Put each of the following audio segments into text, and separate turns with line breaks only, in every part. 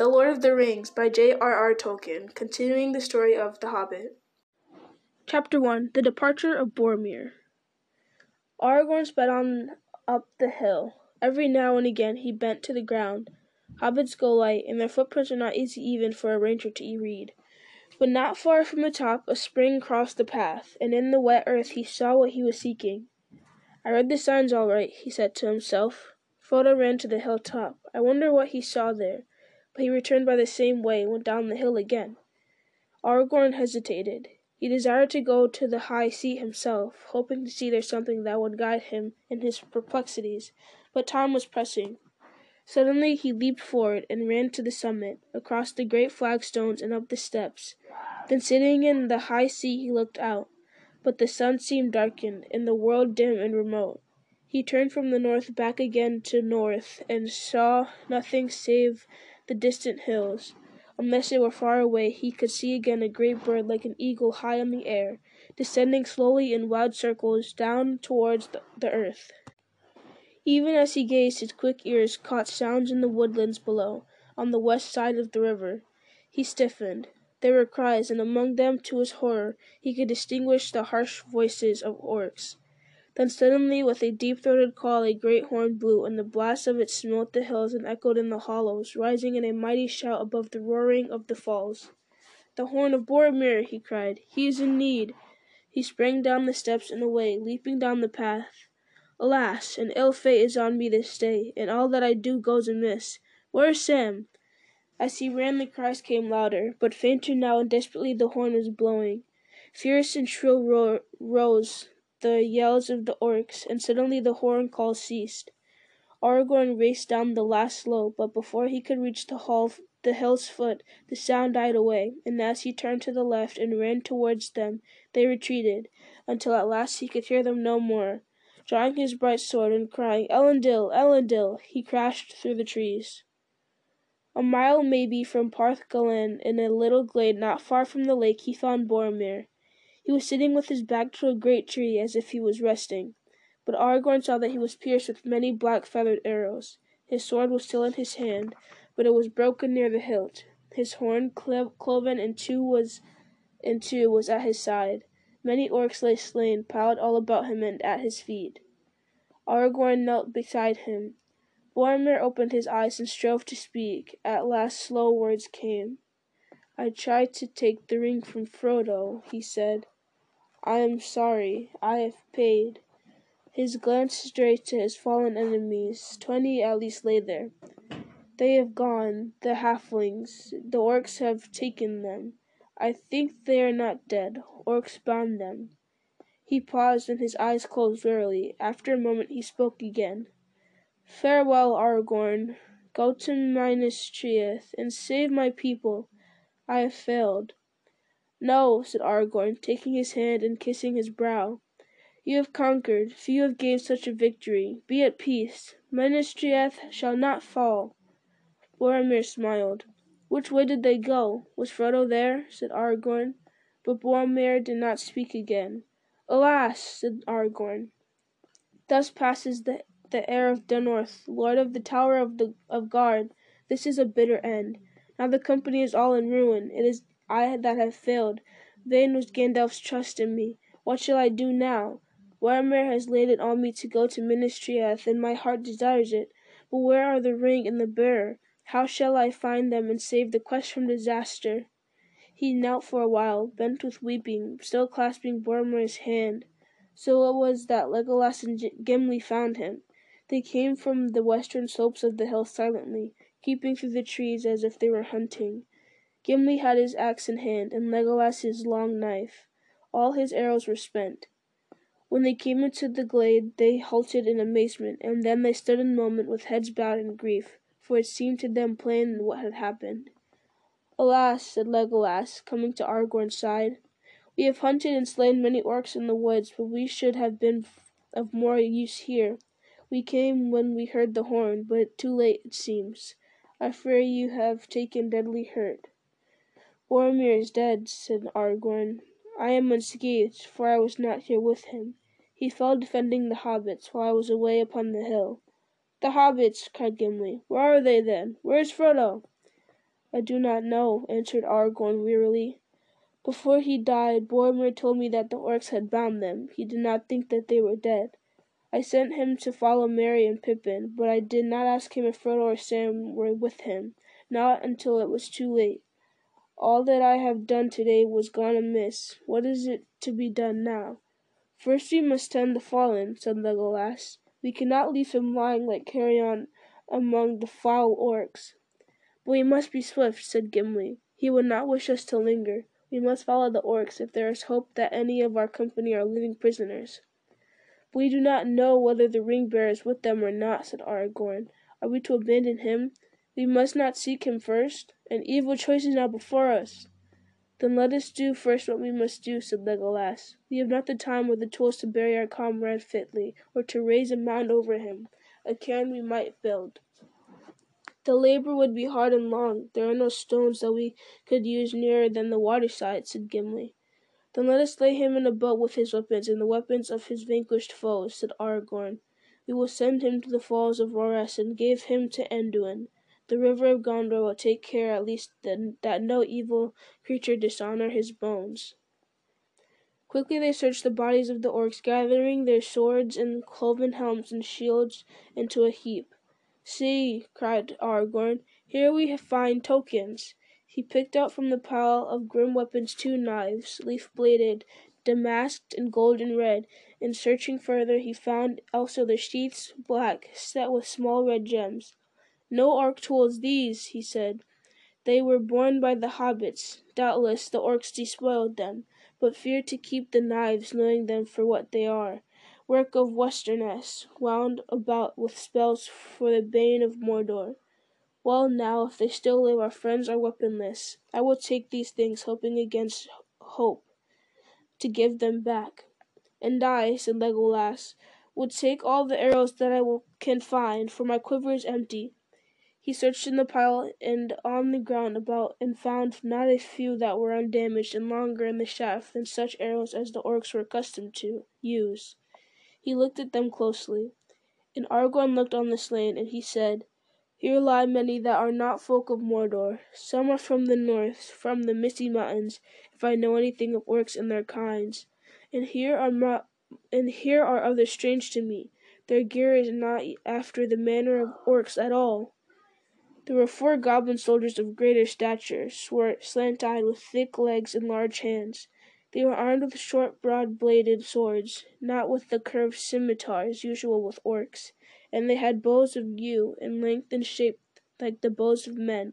The Lord of the Rings by J.R.R. Tolkien, continuing the story of The Hobbit.
Chapter 1 The Departure of Boromir. Aragorn sped on up the hill. Every now and again he bent to the ground. Hobbits go light, and their footprints are not easy even for a ranger to read. But not far from the top, a spring crossed the path, and in the wet earth he saw what he was seeking. I read the signs all right, he said to himself. Frodo ran to the hilltop. I wonder what he saw there. But he returned by the same way and went down the hill again. Aragorn hesitated. He desired to go to the high seat himself, hoping to see there something that would guide him in his perplexities, but time was pressing. Suddenly he leaped forward and ran to the summit, across the great flagstones and up the steps. Then sitting in the high seat he looked out. But the sun seemed darkened, and the world dim and remote. He turned from the north back again to north, and saw nothing save the distant hills. Unless they were far away, he could see again a great bird like an eagle high in the air, descending slowly in wide circles down towards the, the earth. Even as he gazed, his quick ears caught sounds in the woodlands below, on the west side of the river. He stiffened. There were cries, and among them, to his horror, he could distinguish the harsh voices of orcs. Then suddenly, with a deep-throated call, a great horn blew, and the blast of it smote the hills and echoed in the hollows, rising in a mighty shout above the roaring of the falls. "The horn of Boromir!" he cried. "He is in need!" He sprang down the steps and away, leaping down the path. Alas! An ill fate is on me this day, and all that I do goes amiss. Where is Sam? As he ran the cries came louder, but fainter now and desperately the horn was blowing. Fierce and shrill ro rose the yells of the orcs, and suddenly the horn call ceased. Aragorn raced down the last slope, but before he could reach the, hall, the hill's foot, the sound died away, and as he turned to the left and ran towards them, they retreated, until at last he could hear them no more. Drawing his bright sword and crying, Elendil, Elendil, he crashed through the trees. A mile maybe from Parth Galen, in a little glade not far from the lake, he found Boromir. He was sitting with his back to a great tree, as if he was resting. But Aragorn saw that he was pierced with many black feathered arrows. His sword was still in his hand, but it was broken near the hilt. His horn, cloven in two, was in two, was at his side. Many orcs lay slain, piled all about him and at his feet. Aragorn knelt beside him. Boromir opened his eyes and strove to speak. At last slow words came. "I tried to take the ring from Frodo," he said. "I am sorry. I have paid." His glance strayed to his fallen enemies. Twenty at least lay there. "They have gone, the halflings. The orcs have taken them. I think they are not dead. Orcs bound them." He paused and his eyes closed wearily. After a moment he spoke again. Farewell, Aragorn. Go to Minas Tirith and save my people. I have failed." "No," said Aragorn, taking his hand and kissing his brow. "You have conquered. Few have gained such a victory. Be at peace. Minas Tirith shall not fall." Boromir smiled. "Which way did they go? Was Frodo there?" said Aragorn. But Boromir did not speak again. "Alas!" said Aragorn. "Thus passes the heir of Denethor, lord of the Tower of Guard. This is a bitter end. Now the company is all in ruin. It is I that have failed. Vain was Gandalf's trust in me. What shall I do now? Boromir has laid it on me to go to Minas and my heart desires it. But where are the ring and the bearer? How shall I find them and save the quest from disaster? He knelt for a while, bent with weeping, still clasping Boromir's hand. So it was that Legolas and Gimli found him. They came from the western slopes of the hill silently, keeping through the trees as if they were hunting. Gimli had his axe in hand, and Legolas his long knife. All his arrows were spent. When they came into the glade they halted in amazement, and then they stood a moment with heads bowed in grief, for it seemed to them plain what had happened. "Alas!" said Legolas, coming to Aragorn's side. "We have hunted and slain many orcs in the woods, but we should have been of more use here. We came when we heard the horn, but too late it seems. I fear you have taken deadly hurt." "Boromir is dead," said Aragorn. "I am unscathed, for I was not here with him. He fell defending the hobbits, while I was away upon the hill." "The hobbits!" cried Gimli. "Where are they, then? Where is Frodo?" I do not know, answered Aragorn wearily. Before he died, Boromir told me that the orcs had bound them. He did not think that they were dead. I sent him to follow Merry and Pippin, but I did not ask him if Frodo or Sam were with him, not until it was too late. All that I have done today was gone amiss. What is it to be done now? First we must tend the fallen, said Legolas. We cannot leave him lying like carrion among the foul orcs. But we must be swift, said Gimli. He would not wish us to linger. We must follow the orcs if there is hope that any of our company are living prisoners. We do not know whether the ring bearer is with them or not, said Aragorn. Are we to abandon him? We must not seek him first. An evil choice is now before us. Then let us do first what we must do, said Legolas. We have not the time or the tools to bury our comrade fitly, or to raise a mound over him, a cairn we might build. The labor would be hard and long. There are no stones that we could use nearer than the waterside, said Gimli. Then let us lay him in a boat with his weapons and the weapons of his vanquished foes, said Aragorn. We will send him to the falls of Rauros and give him to Anduin. The river of Gondor will take care at least that no evil creature dishonor his bones. Quickly they searched the bodies of the orcs, gathering their swords and cloven helms and shields into a heap. See, cried Aragorn, here we find tokens. He picked out from the pile of grim weapons two knives, leaf bladed, damasked in gold and red, and searching further he found also the sheaths black, set with small red gems. No orc tools these, he said. They were borne by the hobbits. Doubtless the orcs despoiled them, but feared to keep the knives, knowing them for what they are. Work of Westernesse, wound about with spells for the bane of Mordor. Well, now, if they still live, our friends are weaponless. I will take these things, hoping against hope, to give them back. And I, said Legolas, would take all the arrows that I can find, for my quiver is empty. He searched in the pile and on the ground about, and found not a few that were undamaged and longer in the shaft than such arrows as the orcs were accustomed to use. He looked at them closely. And Aragorn looked on the slain, and he said, Here lie many that are not folk of Mordor. Some are from the north, from the misty mountains, if I know anything of orcs and their kinds. And here are ma- and here are others strange to me. Their gear is not after the manner of orcs at all. There were four goblin soldiers of greater stature, swart, slant-eyed, with thick legs and large hands. They were armed with short, broad-bladed swords, not with the curved scimitars usual with orcs, and they had bows of yew, in length and shape like the bows of men.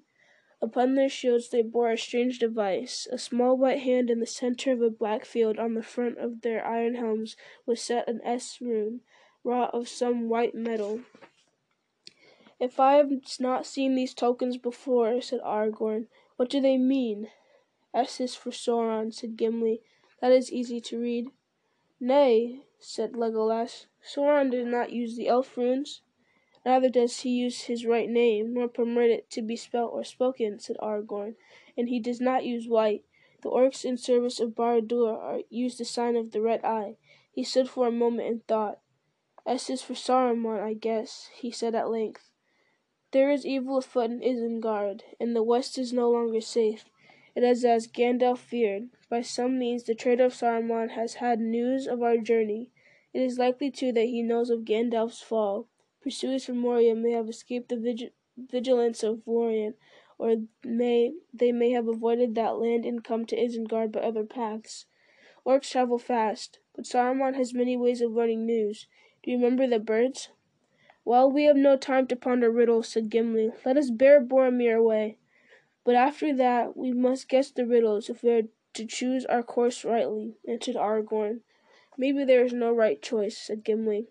Upon their shields they bore a strange device. A small white hand in the center of a black field on the front of their iron helms was set an S rune, wrought of some white metal. If I have not seen these tokens before, said Aragorn, what do they mean? S is for Sauron, said Gimli. That is easy to read. Nay, said Legolas, Sauron did not use the elf runes. Neither does he use his right name, nor permit it to be spelt or spoken, said Aragorn, and he does not use white. The orcs in service of Barad-dûr use the sign of the red eye. He stood for a moment in thought. S is for Saruman, I guess, he said at length. There is evil afoot in Isengard, and the west is no longer safe. It is as Gandalf feared. By some means the traitor of Saruman has had news of our journey. It is likely, too, that he knows of Gandalf's fall. Pursuers from Moria may have escaped the vigil vigilance of Lorien, or may they may have avoided that land and come to Isengard by other paths. Orcs travel fast, but Saruman has many ways of learning news. Do you remember the birds? Well, we have no time to ponder riddles, said Gimli. Let us bear Boromir away. But after that we must guess the riddles if we are to choose our course rightly, answered Aragorn. Maybe there is no right choice, said Gimli.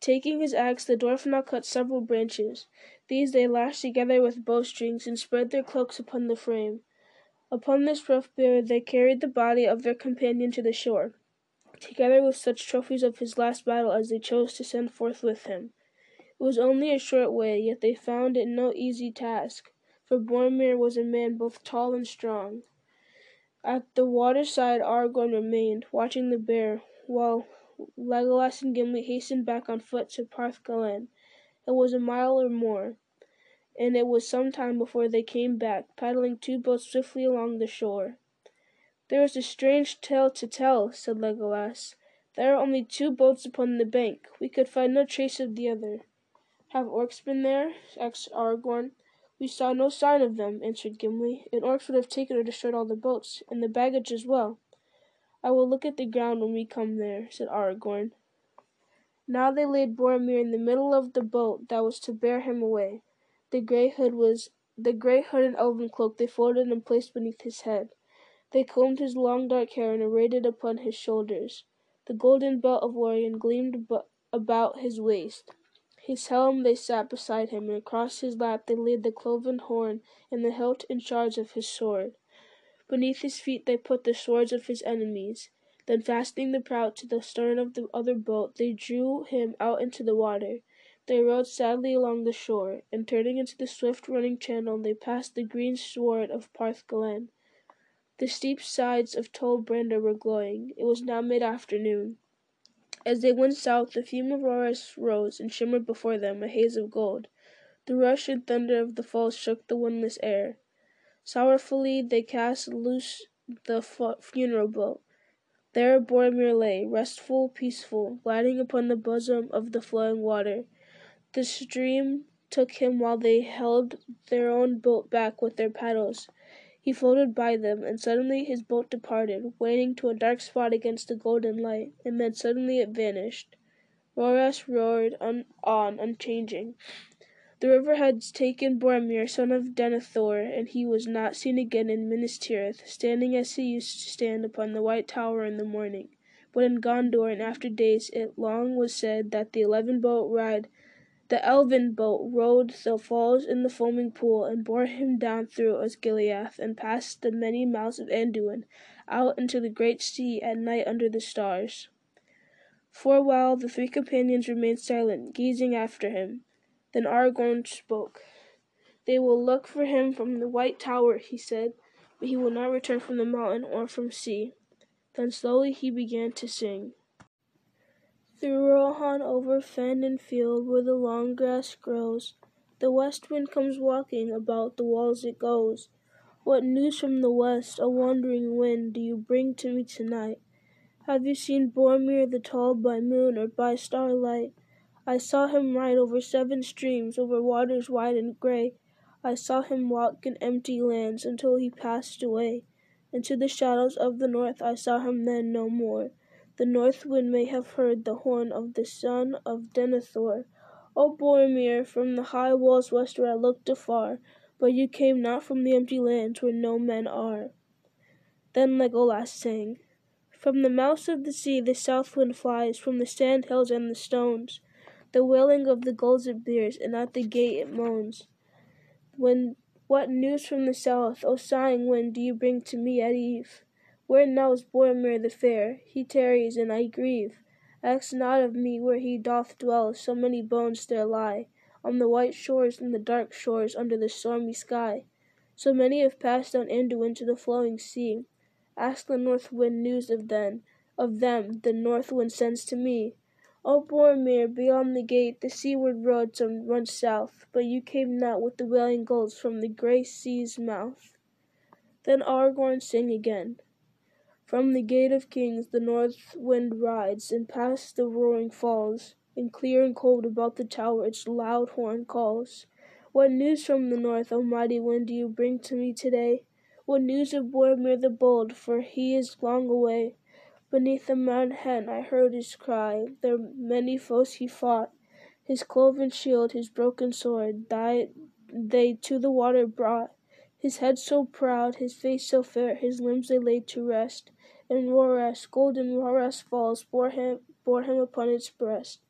Taking his axe, the dwarf now cut several branches. These they lashed together with bowstrings and spread their cloaks upon the frame. Upon this rough bier they carried the body of their companion to the shore together with such trophies of his last battle as they chose to send forth with him. It was only a short way, yet they found it no easy task, for Boromir was a man both tall and strong. At the water side Aragorn remained, watching the bear, while Legolas and Gimli hastened back on foot to Parth Galen. It was a mile or more. and it was some time before they came back, paddling two boats swiftly along the shore. There is a strange tale to tell, said Legolas. There are only two boats upon the bank. We could find no trace of the other. Have orcs been there? asked Aragorn. We saw no sign of them, answered Gimli. An orcs would have taken or destroyed all the boats, and the baggage as well. I will look at the ground when we come there, said Aragorn. Now they laid Boromir in the middle of the boat that was to bear him away. The grey hood was the grey hood and elven cloak they folded and placed beneath his head. They combed his long dark hair and arrayed it upon his shoulders. The golden belt of Lorien gleamed about his waist. His helm they sat beside him, and across his lap they laid the cloven horn and the hilt and shards of his sword. Beneath his feet they put the swords of his enemies. Then fastening the prow to the stern of the other boat, they drew him out into the water. They rowed sadly along the shore, and turning into the swift running channel, they passed the green sward of Parth Galen. The steep sides of Tol Brandir were glowing. It was now mid-afternoon. As they went south, the fume of rose and shimmered before them, a haze of gold. The rush and thunder of the falls shook the windless air. Sorrowfully they cast loose the funeral boat. There Boromir lay, restful, peaceful, gliding upon the bosom of the flowing water. The stream took him while they held their own boat back with their paddles. He floated by them, and suddenly his boat departed, wading to a dark spot against the golden light, and then suddenly it vanished. Rauros roared on unchanging. The river had taken Boromir, son of Denethor, and he was not seen again in Minas Tirith, standing as he used to stand upon the White Tower in the morning. But in Gondor, in after days, it long was said that the eleven boat ride the elven boat rode the falls in the foaming pool, and bore him down through Osgiliath, and past the many mouths of Anduin, out into the great sea at night under the stars. For a while the three companions remained silent, gazing after him. Then Aragorn spoke. They will look for him from the White Tower, he said, but he will not return from the mountain or from sea. Then slowly he began to sing. Through Rohan over fen and field where the long grass grows, The west wind comes walking, about the walls it goes. What news from the west, a wandering wind, do you bring to me tonight? Have you seen Boromir the tall by moon or by starlight? I saw him ride over seven streams, over waters wide and grey. I saw him walk in empty lands until he passed away. Into the shadows of the north I saw him then no more. The north wind may have heard the horn of the son of Denethor. O Boromir, from the high walls westward I looked afar, but you came not from the empty lands where no men are. Then Legolas sang. From the mouths of the sea the south wind flies, from the sand hills and the stones. The wailing of the gulls it bears, and at the gate it moans. When what news from the south, O sighing wind, do you bring to me at eve? Where now is Boromir the fair? He tarries, and I grieve. Ask not of me where he doth dwell, so many bones there lie On the white shores and the dark shores under the stormy sky. So many have passed down Anduin to the flowing sea. Ask the north wind news of them, of them the north wind sends to me. O Boromir, beyond the gate the seaward road runs south, but you came not with the wailing gulls from the grey sea's mouth. Then Aragorn sang again. From the Gate of Kings the north wind rides, and past the roaring falls, and clear and cold about the tower its loud horn calls. What news from the north, O mighty wind, do you bring to me today? What news of Boromir the bold, for he is long away. Beneath the mountain hen I heard his cry, their many foes he fought. His cloven shield, his broken sword, they to the water brought. His head so proud, his face so fair, his limbs they laid to rest and Rauros, golden Rauros falls, bore him, bore him upon its breast.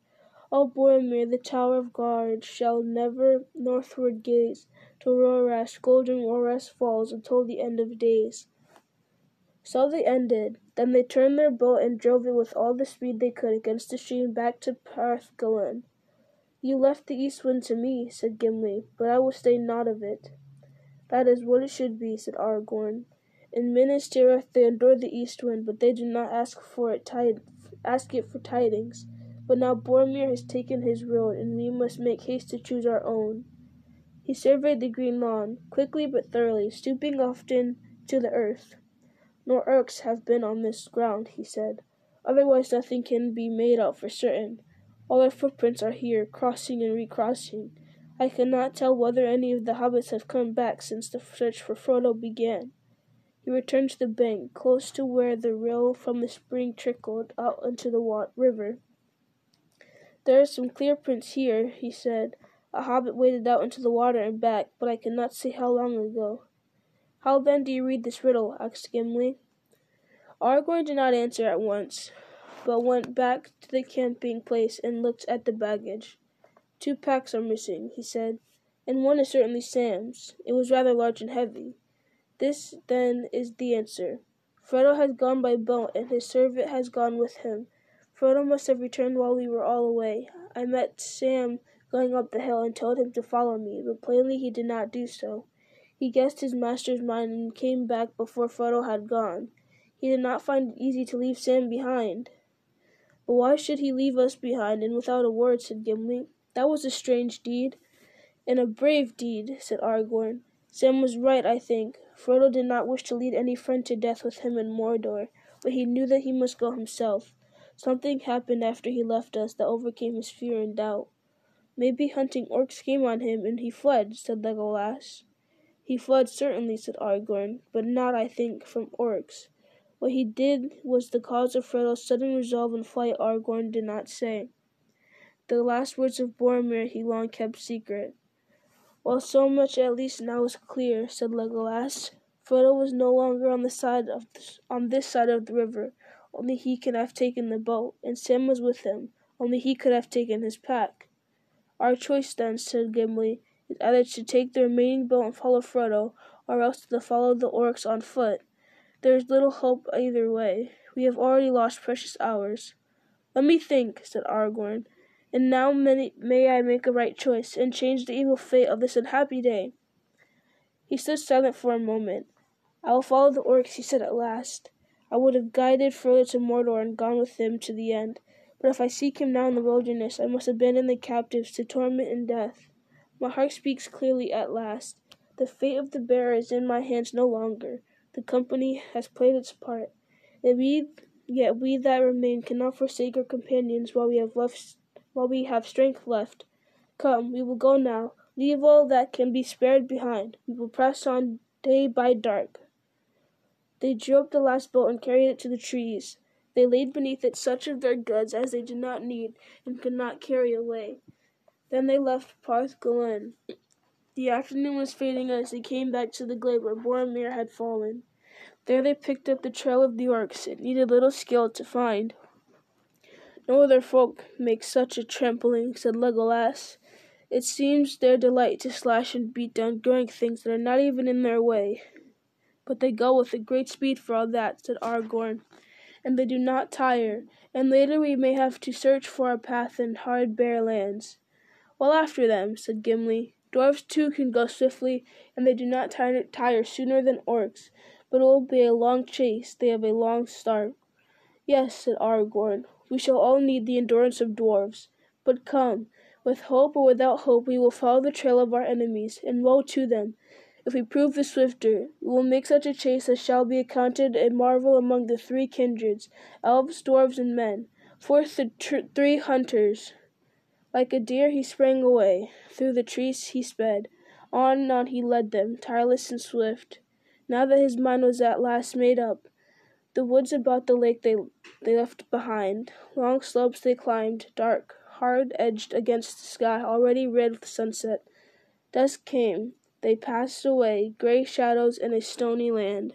O Boromir, the tower of guard, shall never northward gaze, till Rauros, golden Rauros falls, until the end of days. So they ended. Then they turned their boat and drove it with all the speed they could against the stream back to Parth Galen. You left the east wind to me, said Gimli, but I will stay not of it. That is what it should be, said Aragorn. In Minas Tirith they endure the east wind, but they do not ask for it tid- ask it for tidings. But now Boromir has taken his road, and we must make haste to choose our own. He surveyed the green lawn, quickly but thoroughly, stooping often to the earth. No Orcs have been on this ground, he said. Otherwise nothing can be made out for certain. All their footprints are here, crossing and recrossing. I cannot tell whether any of the hobbits have come back since the search for Frodo began. He returned to the bank, close to where the rill from the spring trickled out into the river. There are some clear prints here, he said. A hobbit waded out into the water and back, but I cannot say how long ago. How then do you read this riddle? asked Gimli. Aragorn did not answer at once, but went back to the camping place and looked at the baggage. Two packs are missing, he said, and one is certainly Sam's. It was rather large and heavy. This, then, is the answer. Frodo has gone by boat, and his servant has gone with him. Frodo must have returned while we were all away. I met Sam going up the hill and told him to follow me, but plainly he did not do so. He guessed his master's mind and came back before Frodo had gone. He did not find it easy to leave Sam behind. But why should he leave us behind and without a word? said Gimli. That was a strange deed. And a brave deed, said Aragorn. Sam was right, I think. Frodo did not wish to lead any friend to death with him in Mordor, but he knew that he must go himself. Something happened after he left us that overcame his fear and doubt. Maybe hunting orcs came on him and he fled, said Legolas. He fled certainly, said Aragorn, but not, I think, from orcs. What he did was the cause of Frodo's sudden resolve and flight, Aragorn did not say. The last words of Boromir he long kept secret. Well, so much at least now is clear, said Legolas. Frodo was no longer on the side of this, on this side of the river. Only he could have taken the boat, and Sam was with him. Only he could have taken his pack. Our choice, then, said Gimli, is either to take the remaining boat and follow Frodo, or else to follow the orcs on foot. There is little hope either way. We have already lost precious hours. Let me think, said Aragorn, and now may, may I make a right choice, and change the evil fate of this unhappy day. He stood silent for a moment. I will follow the orcs, he said at last. I would have guided Frodo to Mordor and gone with him to the end. But if I seek him now in the wilderness, I must abandon the captives to torment and death. My heart speaks clearly at last. The fate of the bearer is in my hands no longer. The company has played its part. And we, yet we that remain cannot forsake our companions while we have left, while we have strength left. Come, we will go now. Leave all that can be spared behind. We will press on day by dark. They drew up the last boat and carried it to the trees. They laid beneath it such of their goods as they did not need and could not carry away. Then they left Parth Galen. The afternoon was fading as they came back to the glade where Boromir had fallen. There they picked up the trail of the orcs. It needed little skill to find. No other folk make such a trampling, said Legolas. It seems their delight to slash and beat down growing things that are not even in their way. But they go with a great speed for all that, said Aragorn, and they do not tire, and later we may have to search for a path in hard bare lands. Well, after them, said Gimli. Dwarfs too can go swiftly, and they do not tire, tire sooner than orcs, but it will be a long chase. They have a long start. Yes, said Aragorn, we shall all need the endurance of dwarfs. But come, with hope or without hope, we will follow the trail of our enemies, and woe to them. If we prove the swifter, we will make such a chase as shall be accounted a marvel among the three kindreds, elves, dwarfs, and men. Forth the tr- three hunters, like a deer he sprang away, through the trees he sped, on and on he led them, tireless and swift. Now that his mind was at last made up, the woods about the lake they, they left behind. Long slopes they climbed, dark, hard edged against the sky already red with sunset. Dusk came. They passed away, grey shadows in a stony land.